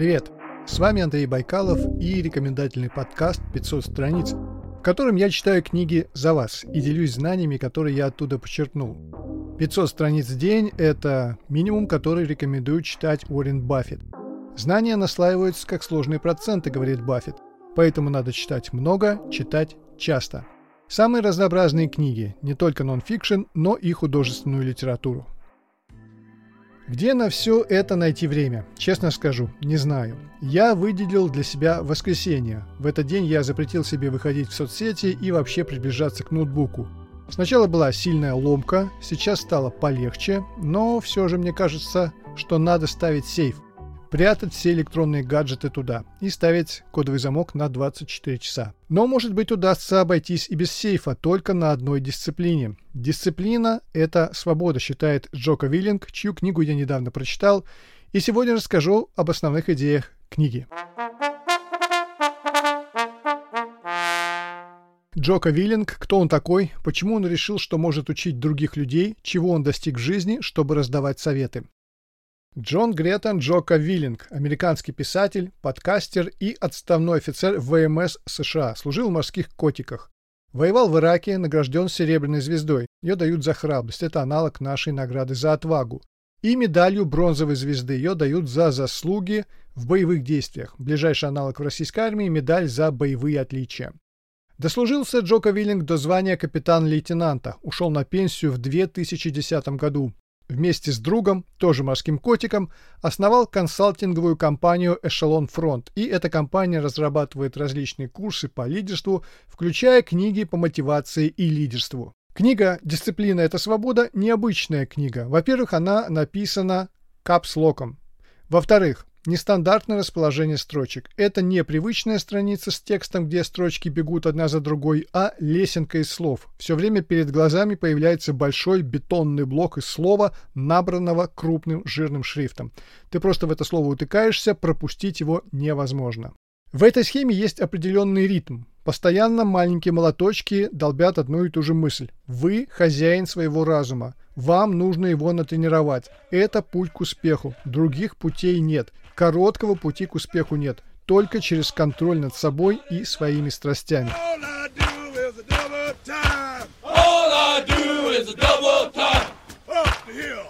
Привет! С вами Андрей Байкалов и рекомендательный подкаст «500 страниц», в котором я читаю книги за вас и делюсь знаниями, которые я оттуда почерпнул. 500 страниц в день – это минимум, который рекомендует читать Уоррен Баффет. Знания наслаиваются как сложные проценты, говорит Баффет, поэтому надо читать много, читать часто. Самые разнообразные книги, не только нон-фикшн, но и художественную литературу. Где на все это найти время? Честно скажу, не знаю. Я выделил для себя воскресенье. В этот день я запретил себе выходить в соцсети и вообще приближаться к ноутбуку. Сначала была сильная ломка, сейчас стало полегче, но все же мне кажется, что надо ставить сейф – прятать все электронные гаджеты туда и ставить кодовый замок на 24 часа. Но, может быть, удастся обойтись и без сейфа, только на одной дисциплине. Дисциплина – это свобода, считает Джока Виллинг, чью книгу я недавно прочитал, и сегодня расскажу об основных идеях книги. Джока Виллинг, кто он такой, почему он решил, что может учить других людей, чего он достиг в жизни, чтобы раздавать советы. Джон Гретон Джока Виллинг, американский писатель, подкастер и отставной офицер ВМС США, служил в морских котиках. Воевал в Ираке, награжден Серебряной звездой. Ее дают за храбрость, это аналог нашей награды за отвагу. И медалью бронзовой звезды ее дают за заслуги в боевых действиях. Ближайший аналог в российской армии – медаль за боевые отличия. Дослужился Джока Виллинг до звания капитан-лейтенанта, ушел на пенсию в 2010 году вместе с другом, тоже морским котиком, основал консалтинговую компанию Эшелон Фронт, и эта компания разрабатывает различные курсы по лидерству, включая книги по мотивации и лидерству. Книга «Дисциплина – это свобода» – необычная книга. Во-первых, она написана капслоком. Во-вторых, Нестандартное расположение строчек. Это не привычная страница с текстом, где строчки бегут одна за другой, а лесенка из слов. Все время перед глазами появляется большой бетонный блок из слова, набранного крупным жирным шрифтом. Ты просто в это слово утыкаешься, пропустить его невозможно. В этой схеме есть определенный ритм. Постоянно маленькие молоточки долбят одну и ту же мысль. Вы хозяин своего разума. Вам нужно его натренировать. Это путь к успеху. Других путей нет. Короткого пути к успеху нет. Только через контроль над собой и своими страстями.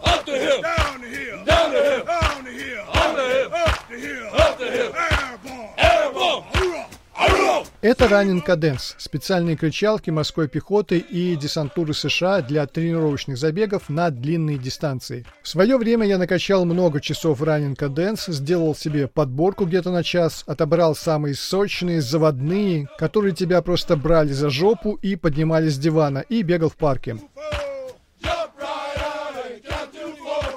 Up the hill, down the hill, down the hill, down the hill, up the hill, up the hill, up the hill, airborne, airborne. Это Running Cadence – специальные кричалки морской пехоты и десантуры США для тренировочных забегов на длинные дистанции. В свое время я накачал много часов Running Cadence, сделал себе подборку где-то на час, отобрал самые сочные, заводные, которые тебя просто брали за жопу и поднимали с дивана, и бегал в парке.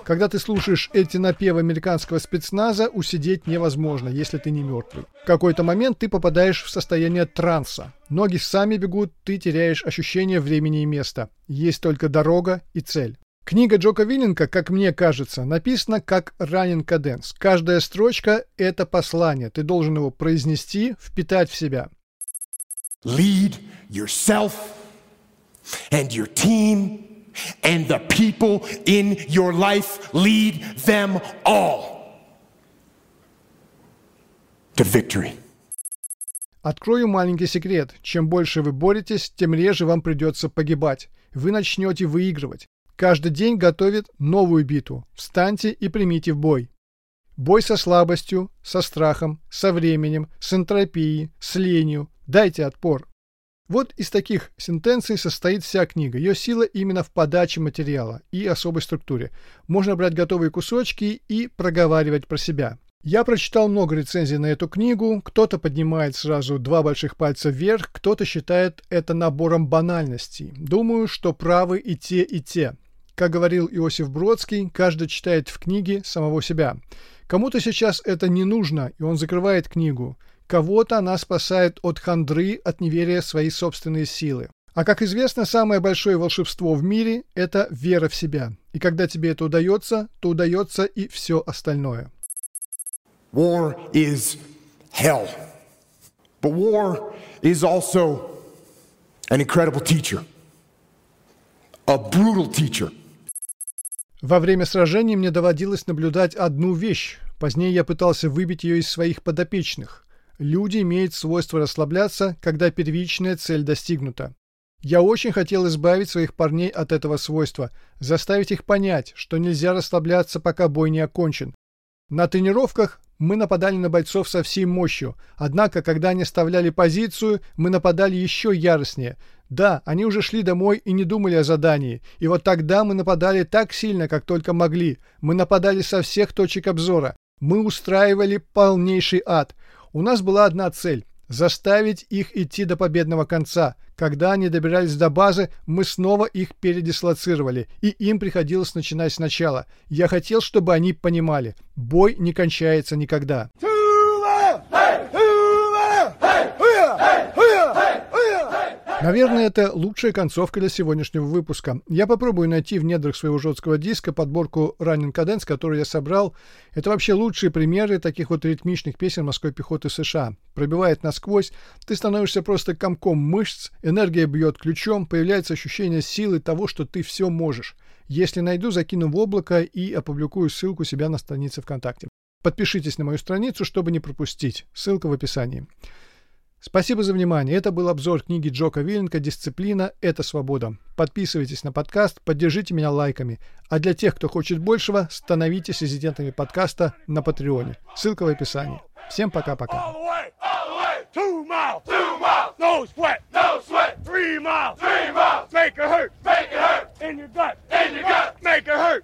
Когда ты слушаешь эти напевы американского спецназа, усидеть невозможно, если ты не мертвый. В какой-то момент ты попадаешь в состояние транса. Ноги сами бегут, ты теряешь ощущение времени и места. Есть только дорога и цель. Книга Джока Вилленка, как мне кажется, написана как ранен каденс. Каждая строчка — это послание. Ты должен его произнести, впитать в себя. Lead yourself and your team and the people in your life lead them all to victory. Открою маленький секрет. Чем больше вы боретесь, тем реже вам придется погибать. Вы начнете выигрывать. Каждый день готовит новую битву. Встаньте и примите в бой. Бой со слабостью, со страхом, со временем, с энтропией, с ленью. Дайте отпор. Вот из таких сентенций состоит вся книга. Ее сила именно в подаче материала и особой структуре. Можно брать готовые кусочки и проговаривать про себя. Я прочитал много рецензий на эту книгу. Кто-то поднимает сразу два больших пальца вверх, кто-то считает это набором банальностей. Думаю, что правы и те, и те. Как говорил Иосиф Бродский, каждый читает в книге самого себя. Кому-то сейчас это не нужно, и он закрывает книгу. Кого-то она спасает от хандры, от неверия в свои собственные силы. А как известно, самое большое волшебство в мире – это вера в себя. И когда тебе это удается, то удается и все остальное. War is hell. But war is also an incredible teacher. A brutal teacher. Во время сражений мне доводилось наблюдать одну вещь Позднее я пытался выбить ее из своих подопечных. Люди имеют свойство расслабляться, когда первичная цель достигнута. Я очень хотел избавить своих парней от этого свойства, заставить их понять, что нельзя расслабляться, пока бой не окончен. На тренировках мы нападали на бойцов со всей мощью, однако, когда они оставляли позицию, мы нападали еще яростнее. Да, они уже шли домой и не думали о задании, и вот тогда мы нападали так сильно, как только могли. Мы нападали со всех точек обзора. Мы устраивали полнейший ад. У нас была одна цель – заставить их идти до победного конца. Когда они добирались до базы, мы снова их передислоцировали, и им приходилось начинать сначала. Я хотел, чтобы они понимали, бой не кончается никогда. Наверное, это лучшая концовка для сегодняшнего выпуска. Я попробую найти в недрах своего жесткого диска подборку Running Cadence, которую я собрал. Это вообще лучшие примеры таких вот ритмичных песен морской пехоты США. Пробивает насквозь, ты становишься просто комком мышц, энергия бьет ключом, появляется ощущение силы того, что ты все можешь. Если найду, закину в облако и опубликую ссылку себя на странице ВКонтакте. Подпишитесь на мою страницу, чтобы не пропустить. Ссылка в описании. Спасибо за внимание. Это был обзор книги Джока Вилленка «Дисциплина – это свобода». Подписывайтесь на подкаст, поддержите меня лайками. А для тех, кто хочет большего, становитесь резидентами подкаста на Патреоне. Ссылка в описании. Всем пока-пока. Three miles, three miles, make it hurt, make it hurt. In your gut, in your gut, make it hurt,